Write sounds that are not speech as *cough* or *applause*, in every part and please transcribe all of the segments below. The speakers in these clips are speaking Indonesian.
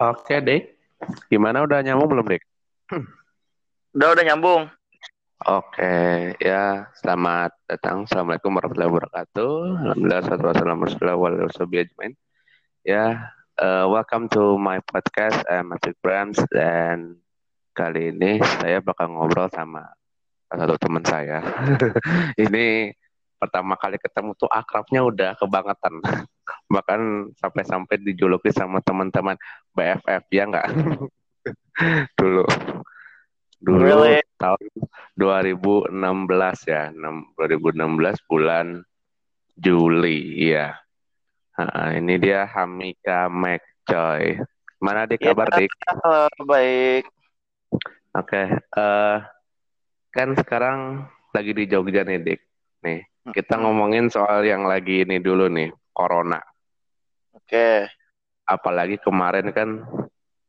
Oke, Dik. Gimana udah nyambung belum, Dik? Udah udah nyambung. Oke, ya selamat datang. Assalamualaikum warahmatullahi wabarakatuh. Alhamdulillah, salatu wassalamu ala rasulillah Ya, uh, welcome to my podcast. I'm Matic Brams dan kali ini saya bakal ngobrol sama salah satu teman saya. *laughs* ini pertama kali ketemu tuh akrabnya udah kebangetan. Bahkan sampai-sampai dijuluki sama teman-teman BFF ya enggak? *laughs* Dulu. Dulu really? tahun 2016 ya. 2016 bulan Juli ya nah, ini dia Hamika McCoy. Mana dik kabar ya, dik halo, baik. Oke okay, uh, eh, kan sekarang lagi di Jogja nih dik. Nih kita ngomongin soal yang lagi ini dulu nih corona oke okay. apalagi kemarin kan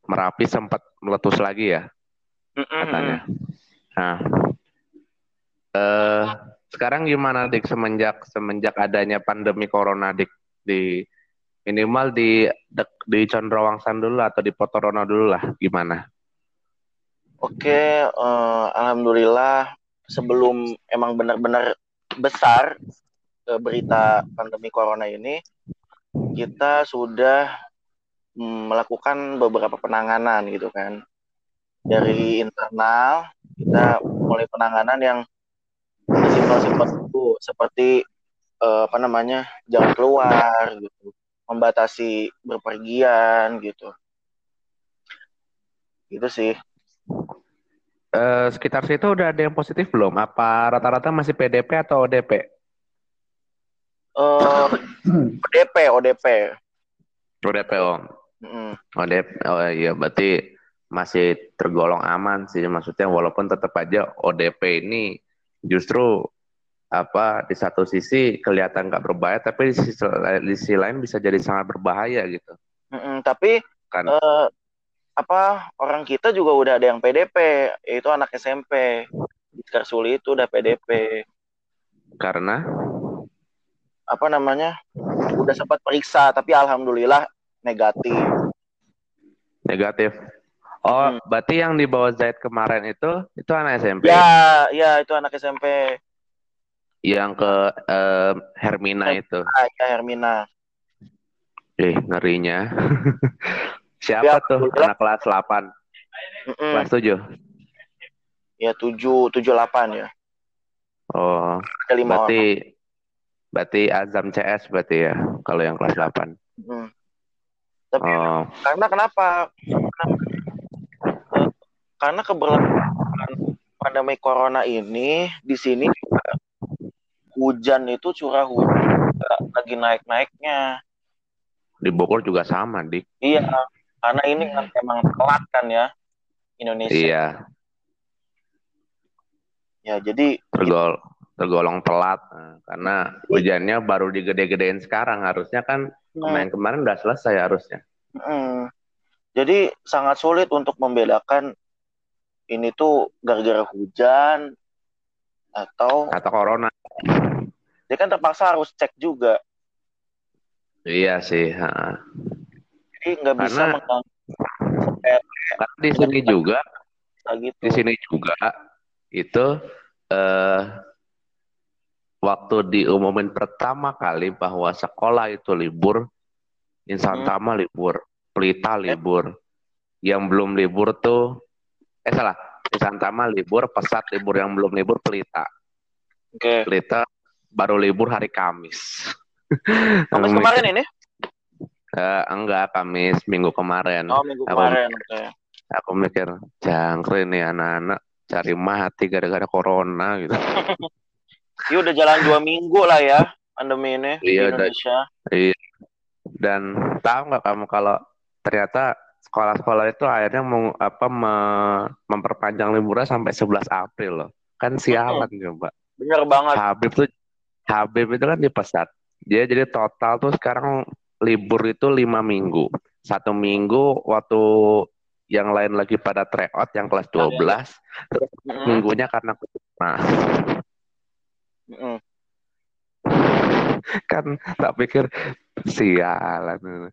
Merapi sempat meletus lagi ya katanya. Nah, uh, sekarang gimana dik semenjak semenjak adanya pandemi corona dik di minimal di di Condrawangsan dulu atau di Potorono dulu lah gimana? Oke, uh, alhamdulillah sebelum emang benar-benar besar berita pandemi corona ini, kita sudah mm, melakukan beberapa penanganan gitu kan. Dari internal kita mulai penanganan yang simpel-simpel itu seperti uh, apa namanya jangan keluar gitu membatasi berpergian gitu. Gitu sih. Uh, sekitar situ udah ada yang positif belum? Apa rata-rata masih PDP atau ODP *coughs* uh, ODP ODP ODP oh mm. ODP oh iya berarti masih tergolong aman sih maksudnya walaupun tetap aja ODP ini justru apa di satu sisi kelihatan nggak berbahaya tapi di sisi, di sisi lain bisa jadi sangat berbahaya gitu. Mm-mm, tapi kan uh, apa orang kita juga udah ada yang PDP yaitu anak SMP di Karsuli itu udah PDP. Karena apa namanya udah sempat periksa tapi alhamdulillah negatif. Negatif. Oh, hmm. berarti yang dibawa Zaid kemarin itu itu anak SMP? Ya, ya itu anak SMP. Yang ke Hermina Her itu. Ah, ya Hermina. Eh, ngerinya. *laughs* Siapa ya, tuh anak kelas 8? Mm -mm. Kelas 7? Ya, 7 7 8 ya. Oh. Berarti orang. Berarti Azam CS berarti ya kalau yang kelas 8. Hmm. Tapi oh. karena kenapa? karena keberlangsungan pandemi corona ini di sini hujan itu curah hujan lagi naik-naiknya. Di Bogor juga sama, Dik. Iya, karena ini kan emang telat kan ya Indonesia. Iya. Ya, jadi tergol tergolong telat nah, karena hujannya baru digede-gedein sekarang harusnya kan nah. kemarin-kemarin udah selesai harusnya. Hmm. Jadi sangat sulit untuk membedakan ini tuh gara-gara hujan atau atau corona. Dia kan terpaksa harus cek juga. Iya sih. Ha. Jadi nggak bisa karena di sini juga, gitu. di sini juga itu eh, waktu diumumin pertama kali bahwa sekolah itu libur, Insan hmm. libur, Pelita libur, yang belum libur tuh eh salah. Di Santama libur pesat libur. Yang belum libur Pelita. Oke. Okay. Pelita baru libur hari Kamis. *laughs* Kamis kemarin ini? Uh, enggak Kamis. Minggu kemarin. Oh minggu aku, kemarin okay. aku mikir jangkrik nih anak-anak. Cari mati gara-gara corona gitu *laughs* Iya udah jalan dua minggu lah ya pandemi ini iya, di Indonesia. iya. Dan tahu nggak kamu kalau ternyata sekolah-sekolah itu akhirnya mau apa me, memperpanjang liburnya sampai 11 April loh. Kan sialan hmm. coba. Bener banget. Habib tuh Habib itu kan di pesat. Dia jadi total tuh sekarang libur itu lima minggu. Satu minggu waktu yang lain lagi pada tryout yang kelas 12. Terus mm. minggunya karena nah. *laughs* Kan tak pikir sialan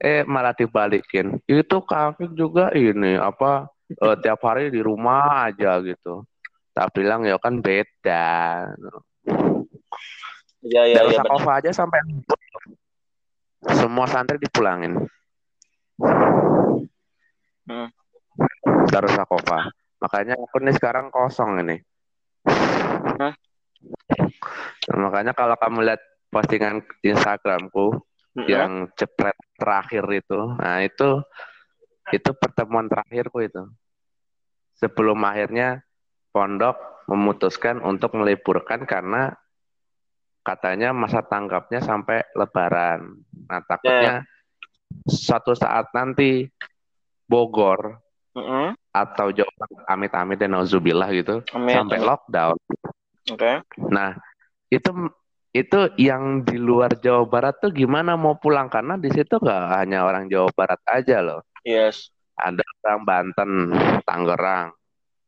eh malah dibalikin itu kafir juga ini apa uh, *laughs* tiap hari di rumah aja gitu tak bilang ya kan beda Iya iya Dari iya. Sakova aja sampai semua santri dipulangin. Hmm. Darus Sakova. Makanya aku nih sekarang kosong ini. Hah? Nah, makanya kalau kamu lihat postingan Instagramku Mm-mm. yang cepret terakhir itu, nah itu itu pertemuan terakhirku itu. Sebelum akhirnya pondok memutuskan untuk meliburkan karena katanya masa tanggapnya sampai lebaran. Nah, takutnya suatu saat nanti Bogor Mm-mm. atau Jawa amit-amit dan nauzubillah gitu Amin. sampai lockdown. Oke. Nah, itu itu yang di luar Jawa Barat tuh gimana mau pulang karena di situ nggak hanya orang Jawa Barat aja loh. Yes. Ada orang Banten, Tangerang.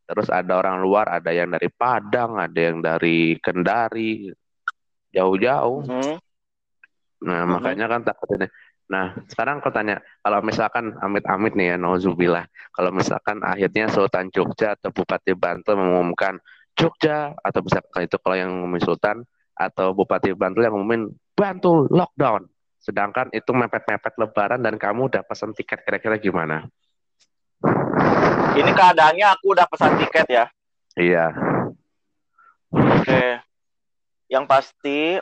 Terus ada orang luar, ada yang dari Padang, ada yang dari Kendari. Jauh-jauh. Hmm. Nah, Mhm. makanya kan takutnya. Nah, sekarang aku tanya, kalau misalkan amit-amit nih ya, nauzubillah, kalau misalkan akhirnya Sultan Jogja atau Bupati Bantul mengumumkan Jogja atau misalkan itu kalau yang ngumumin Sultan atau Bupati Bantul yang ngumumin Bantul lockdown, sedangkan itu mepet-mepet Lebaran dan kamu udah pesan tiket kira-kira gimana? Ini keadaannya aku udah pesan tiket ya. Iya, Oke. Yang pasti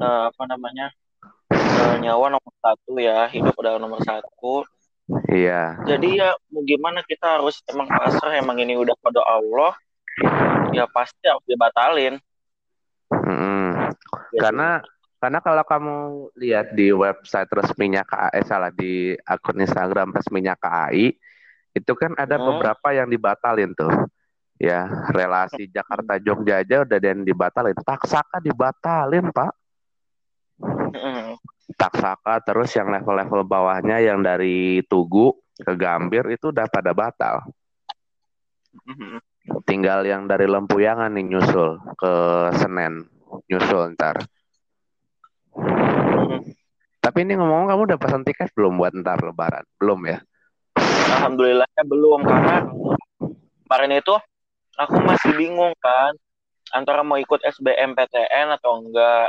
eh, apa namanya? eh, nyawa nomor satu ya, hidup adalah nomor satu. iya, Jadi ya mau gimana kita harus emang pasrah emang ini udah pada Allah. Ya pasti harus dibatalin. Gitu. Karena karena kalau kamu lihat di website resminya KAI, eh, salah di akun Instagram resminya KAI, itu kan ada Hmm. beberapa yang dibatalin tuh. Ya, relasi Jakarta Jogja aja udah ada yang dibatalin. Taksaka dibatalin, Pak. Taksaka terus yang level-level bawahnya yang dari Tugu ke Gambir itu udah pada batal. Tinggal yang dari Lempuyangan nih nyusul ke Senen. Nyusul ntar. Mm-mm. Tapi ini ngomong kamu udah pesan tiket belum buat ntar lebaran? Belum ya? Alhamdulillahnya belum karena kemarin itu aku masih bingung kan antara mau ikut SBMPTN atau enggak.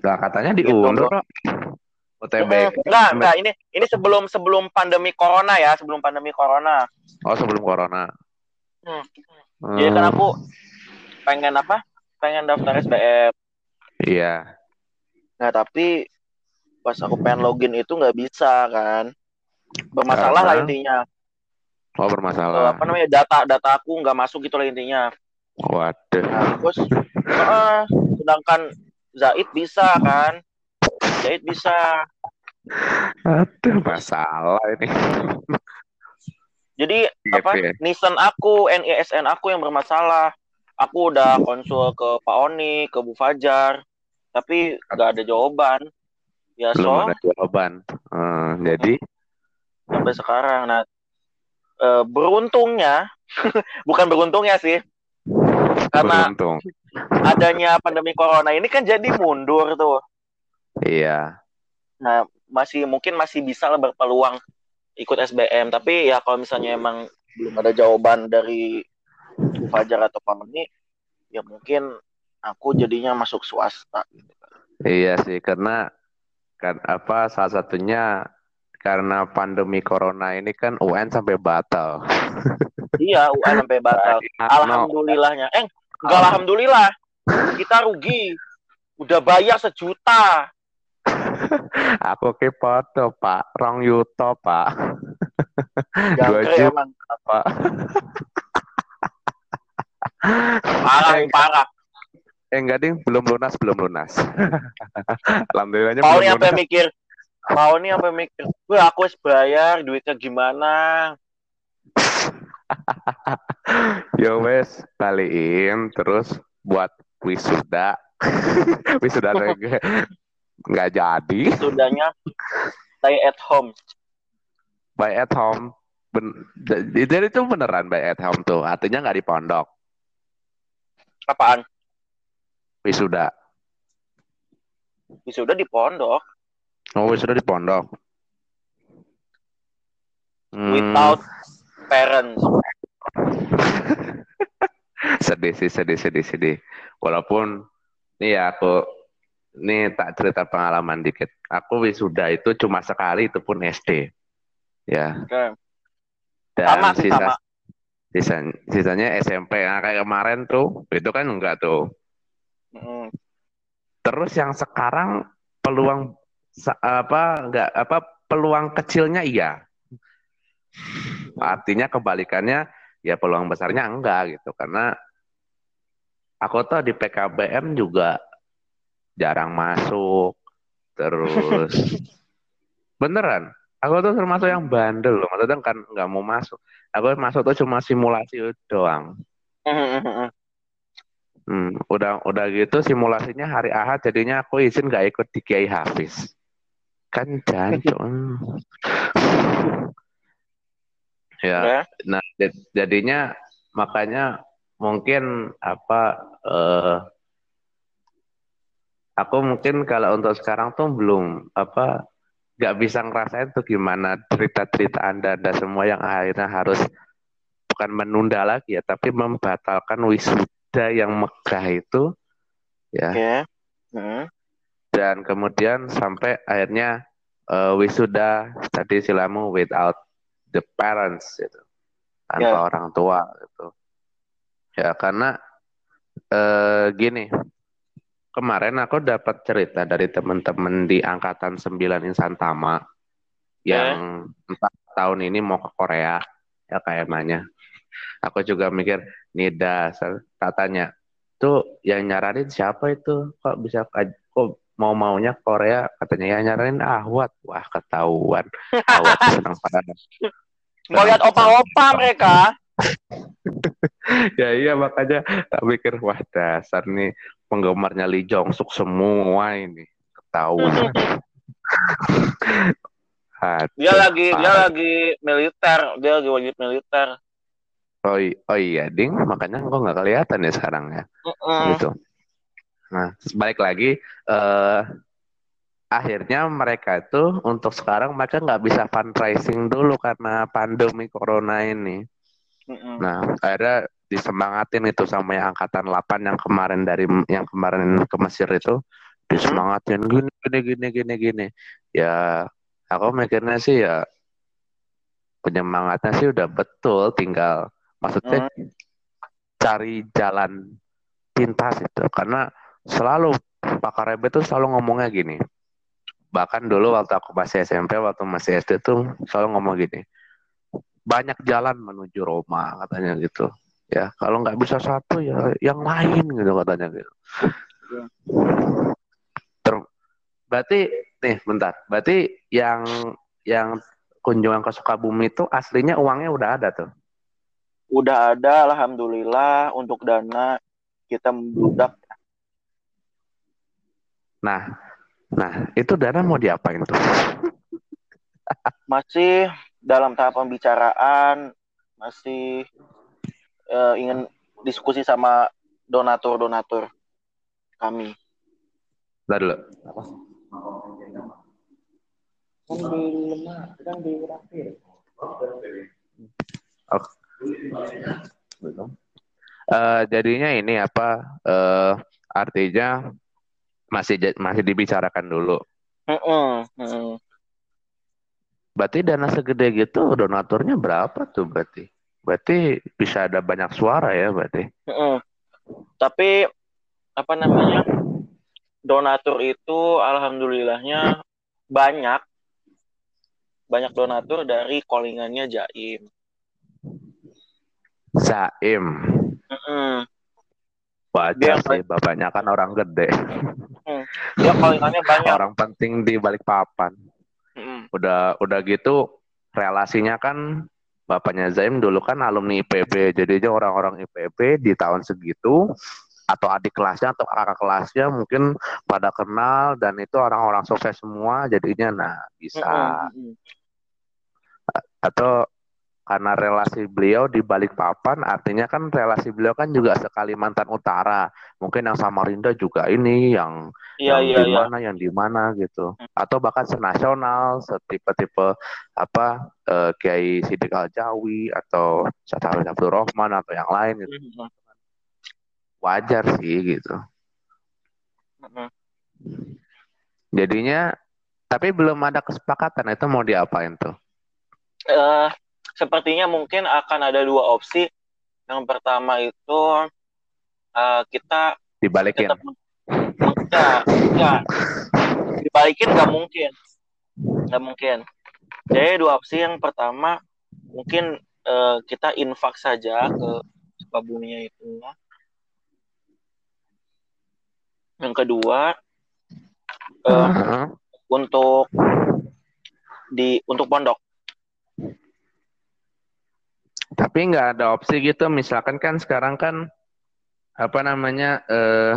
Nah, katanya Gitu, diundur bro. UTB. Mm, Enggak, enggak ini ini sebelum sebelum pandemi corona ya, sebelum pandemi corona. Oh, sebelum corona. Hmm. Hmm, Jadi kan aku pengen apa? Pengen daftar SBM. Iya. Nah, tapi pas aku pengen login itu nggak bisa kan. Bermasalah lah intinya. Oh, Eh, bermasalah. apa namanya data data aku nggak masuk gitu lah intinya. Waduh. Nah, terus eh, sedangkan Zaid bisa kan. Zaid bisa. Aduh, masalah ini. Jadi Iya, apa? iya. Nisan aku, NISN aku yang bermasalah. Aku udah konsul ke Pak Oni, ke Bu Fajar, tapi nggak ada jawaban. Ya Belum so ada jawaban. Hmm, jadi, sampai sekarang. Nah, eh, beruntungnya, *laughs* bukan beruntungnya sih, karena beruntung. adanya pandemi corona ini kan jadi mundur tuh. Iya. Nah, masih mungkin masih bisa lah berpeluang ikut SBM. Tapi ya kalau misalnya emang belum ada jawaban dari Bu Fajar atau Pak Meni, ya mungkin aku jadinya masuk swasta. gitu. Iya sih, karena kan apa salah satunya karena pandemi corona ini kan UN sampai batal. *laughs* Iya, UN sampai batal. Alhamdulillahnya. Eh, enggak alhamdulillah. Kita rugi. Udah bayar sejuta. Aku ke foto, Pak. Rong yuto, Pak. Dua juta, emang. Pak. Parah, Eh, parah. Eh enggak ding, belum lunas, belum lunas. Alhamdulillahnya Mau nih lunas. mikir. Mau nih sampai mikir. Gue aku harus bayar, duitnya gimana? *laughs* Ya wes, kaliin terus buat wisuda. *laughs* wisuda *laughs* enggak jadi. Sudahnya stay at home. By at home. Ben, jadi itu beneran by at home tuh. Artinya nggak di pondok. Apaan? Wisuda. Wisuda di pondok. Oh, wisuda di pondok. Hmm. Without parents. *laughs* sedih sih, sedih, sedih, sedih. Walaupun ini ya aku ini tak cerita pengalaman dikit. Aku wisuda itu cuma sekali itu pun SD. Ya. Okay. Dan sama, sisa, sama. Sisa, sisanya SMP. Nah, kayak kemarin tuh, itu kan enggak tuh. Mm. Terus yang sekarang peluang apa enggak apa peluang kecilnya iya. Artinya kebalikannya ya peluang besarnya enggak gitu karena aku tuh di PKBM juga jarang masuk. Terus *laughs* beneran aku tuh termasuk yang bandel loh. Maksudnya kan nggak mau masuk. Aku masuk tuh cuma simulasi doang. Hmm, udah udah gitu simulasinya hari ahad jadinya aku izin nggak ikut di Kiai Hafiz. Kan jancok *laughs* ya nah jadinya makanya mungkin apa uh, aku mungkin kalau untuk sekarang tuh belum apa nggak bisa ngerasain tuh gimana cerita-cerita anda dan semua yang akhirnya harus bukan menunda lagi ya tapi membatalkan wisuda yang megah itu ya okay. hmm. dan kemudian sampai akhirnya uh, wisuda tadi silamu without the parents itu tanpa yeah. orang tua gitu ya karena uh, gini kemarin aku dapat cerita dari teman-teman di angkatan 9 Insan Tama yang entah tahun ini mau ke Korea ya kayak namanya. Aku juga mikir nih dasar katanya tuh yang nyaranin siapa itu? Kok bisa kok mau maunya Korea? Katanya yang nyaranin Ahwat. Wah ketahuan. Ahwat senang pada mau lihat opa-opa mereka *laughs* ya iya makanya tak pikir wah dasar nih penggemarnya Lee Jong Suk semua ini ketahuan. *laughs* dia lagi dia lagi militer, dia lagi wajib militer. Oh, oh iya, ding, makanya kok nggak kelihatan ya sekarang ya, uh -uh. gitu. Nah, balik lagi, uh, akhirnya mereka itu untuk sekarang mereka nggak bisa fundraising dulu karena pandemi corona ini. Nah, akhirnya disemangatin itu sama yang angkatan 8 yang kemarin dari yang kemarin ke Mesir itu disemangatin gini gini gini gini gini. Ya, aku mikirnya sih ya penyemangatnya sih udah betul tinggal maksudnya hmm. cari jalan pintas itu karena selalu Pak Karebe tuh selalu ngomongnya gini. Bahkan dulu waktu aku masih SMP, waktu masih SD tuh selalu ngomong gini banyak jalan menuju Roma katanya gitu. Ya kalau nggak bisa satu ya yang lain gitu katanya gitu. Ter berarti nih bentar. Berarti yang yang kunjungan ke Sukabumi itu aslinya uangnya udah ada tuh? Udah ada alhamdulillah. Untuk dana kita membludak nah nah itu dana mau diapain tuh? Masih dalam tahap pembicaraan masih uh, ingin diskusi sama donatur-donatur kami. Bentar dulu. Kan di Uh, jadinya ini apa uh, artinya masih masih dibicarakan dulu. Mm -mm, mm -mm. Berarti dana segede gitu donaturnya berapa tuh berarti? Berarti bisa ada banyak suara ya berarti. Mm Tapi apa namanya? Donatur itu alhamdulillahnya banyak. Banyak donatur dari callingannya Jaim. Jaim. Mm -mm. Baca sih, bapaknya kan orang gede. Mm. Dia callingannya banyak. Orang penting di balik papan. Udah udah gitu relasinya kan bapaknya Zaim dulu kan alumni IPB, jadinya orang-orang IPB di tahun segitu atau adik kelasnya atau kakak kelasnya mungkin pada kenal dan itu orang-orang sukses semua jadinya. Nah bisa. Atau karena relasi beliau di balik papan artinya kan relasi beliau kan juga sekalimantan utara. Mungkin yang Samarinda juga ini yang Iya, yang iya, di iya. mana yang di mana gitu. Atau bahkan senasional setipe-tipe apa eh, Kiai Sidik Aljawi atau Syahrir Abdul Rahman atau yang lain gitu. Mhm, wajar sih gitu. Jadinya tapi belum ada kesepakatan itu mau diapain tuh? Eh, sepertinya mungkin akan ada dua opsi. Yang pertama itu eh, kita dibalikin tetap enggak, enggak. Dibalikin nggak mungkin. Nggak mungkin. Jadi dua opsi yang pertama mungkin eh, kita infak saja ke Sukabumi itu. Yang kedua eh, Heeh. untuk di untuk pondok. Tapi nggak ada opsi gitu, misalkan kan sekarang kan apa namanya eh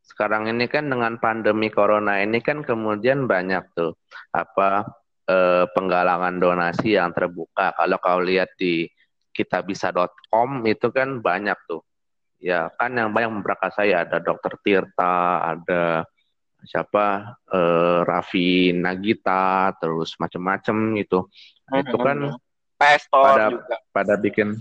sekarang ini kan dengan pandemi corona ini kan kemudian banyak tuh apa eh, penggalangan donasi yang terbuka. Kalau kau lihat di kitabisa.com itu kan banyak tuh. Ya kan yang banyak memberkas saya ada Dokter Tirta, ada siapa eh, Raffi Nagita, terus macem-macem gitu. Itu kan Pastor pada- juga. pada bikin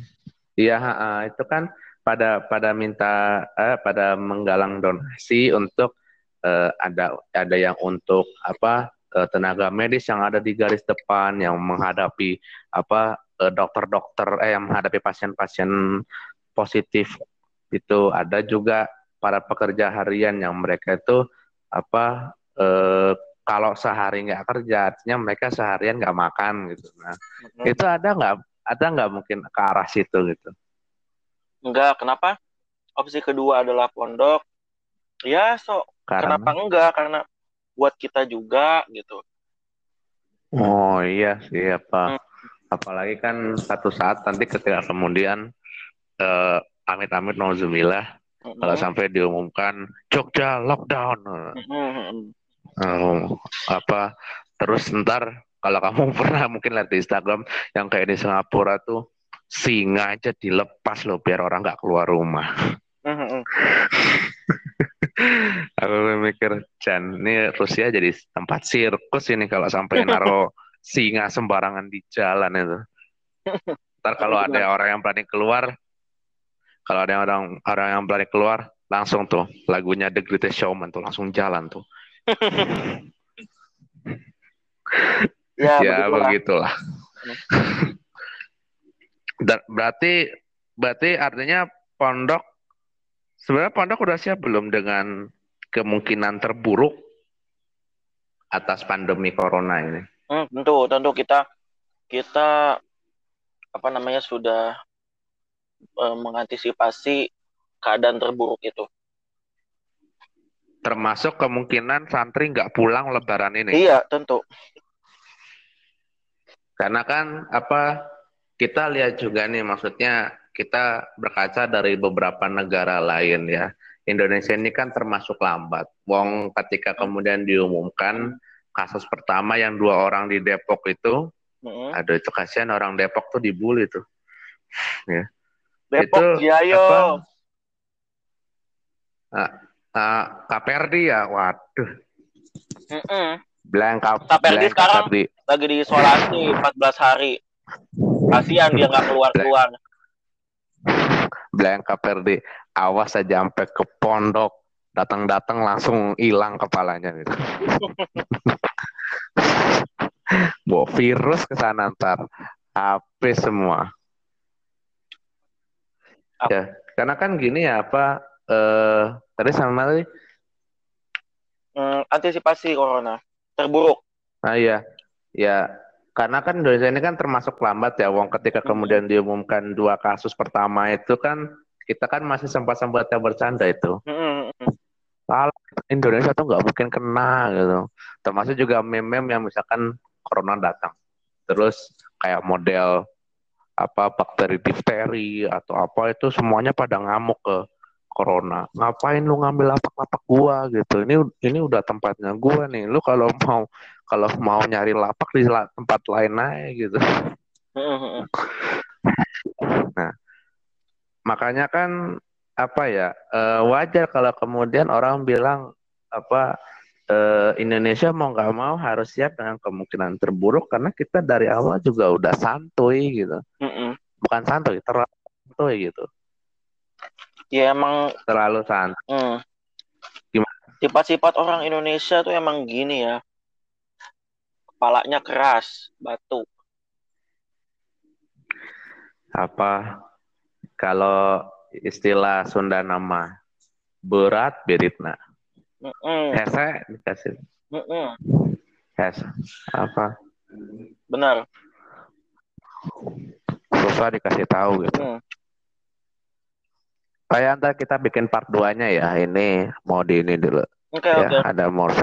iya ha-ha, itu kan pada pada minta eh, pada menggalang donasi untuk eh, ada ada yang untuk apa eh, tenaga medis yang ada di garis depan yang menghadapi apa dokter-dokter eh yang menghadapi pasien-pasien positif itu ada juga para pekerja harian yang mereka itu apa eh, kalau sehari nggak kerja artinya mereka seharian nggak makan gitu nah Mhm. itu ada nggak ada nggak mungkin ke arah situ gitu Enggak, kenapa? Opsi kedua adalah pondok. Ya, so karena kenapa enggak? Karena buat kita juga gitu. oh iya sih apa Hmm. apalagi kan satu saat nanti ketika kemudian eh, amit-amit nauzubillah Mhm. kalau sampai diumumkan Jogja lockdown Mhm. Eh, apa terus ntar kalau kamu *laughs* pernah mungkin lihat di Instagram yang kayak di Singapura tuh singa aja dilepas loh biar orang nggak keluar rumah Mhm. *laughs* Aku mikir, Jan, ini Rusia jadi tempat sirkus ini kalau sampai naruh *laughs* singa sembarangan di jalan itu. Ntar kalau ada orang yang berani keluar, kalau ada orang orang yang berani keluar, langsung tuh lagunya The Greatest Showman tuh langsung jalan tuh. *laughs* Ya, ya begitulah. begitulah. *laughs* Dan berarti berarti artinya pondok sebenarnya pondok udah siap belum dengan kemungkinan terburuk atas pandemi corona ini? Hmm, tentu, tentu kita kita apa namanya sudah eh, mengantisipasi keadaan terburuk itu. Termasuk kemungkinan santri nggak pulang lebaran ini. Iya, tentu. Karena kan apa kita lihat juga nih maksudnya kita berkaca dari beberapa negara lain ya. Indonesia ini kan termasuk lambat. Wong ketika kemudian diumumkan kasus pertama yang dua orang di Depok itu, Mhm. aduh itu kasihan orang Depok tuh dibully tuh. Depok Itu Jayo. Ah, Kaperdi ya, waduh. Mhm. Blank Kap- Kaperdi Blank sekarang- Kaperdi. Lagi diisolasi 14 hari. Kasihan dia nggak keluar-keluar. Blank Kaperdi. Awas aja sampai ke pondok. Datang-datang langsung hilang kepalanya gitu. *laughs* Bawa virus ke sana ntar. Habis semua. Apa? Ya, karena kan gini ya apa eh tadi sama tadi? Hmm, antisipasi corona. Terburuk. Nah iya, ya karena kan Indonesia ini kan termasuk lambat ya, Wong. Ketika kemudian diumumkan dua kasus pertama itu kan kita kan masih sempat-sempatnya bercanda itu. Kalau Indonesia tuh nggak mungkin kena gitu. Termasuk juga meme-meme yang misalkan corona datang, terus kayak model apa bakteri difteri atau apa itu semuanya pada ngamuk ke corona. Ngapain lu ngambil lapak-lapak gua gitu? Ini ini udah tempatnya gua nih. Lu kalau mau kalau mau nyari lapak di tempat lain aja gitu. *laughs* Nah, makanya kan apa ya uh, wajar kalau kemudian orang bilang apa uh, Indonesia mau nggak mau harus siap dengan kemungkinan terburuk karena kita dari awal juga udah santuy gitu. Mm -mm. Bukan santuy, terlalu santuy gitu. Ya emang terlalu santuy. Mm. Gimana? Sifat-sifat orang Indonesia tuh emang gini ya. Kepalanya keras, batu apa kalau istilah Sunda nama berat beritna mm -mm. hese dikasih mm -mm. hese apa benar susah dikasih tahu gitu mm. Kayak ntar kita bikin part 2 nya ya. Ini mau di ini dulu. Okay, ya, okay. ada more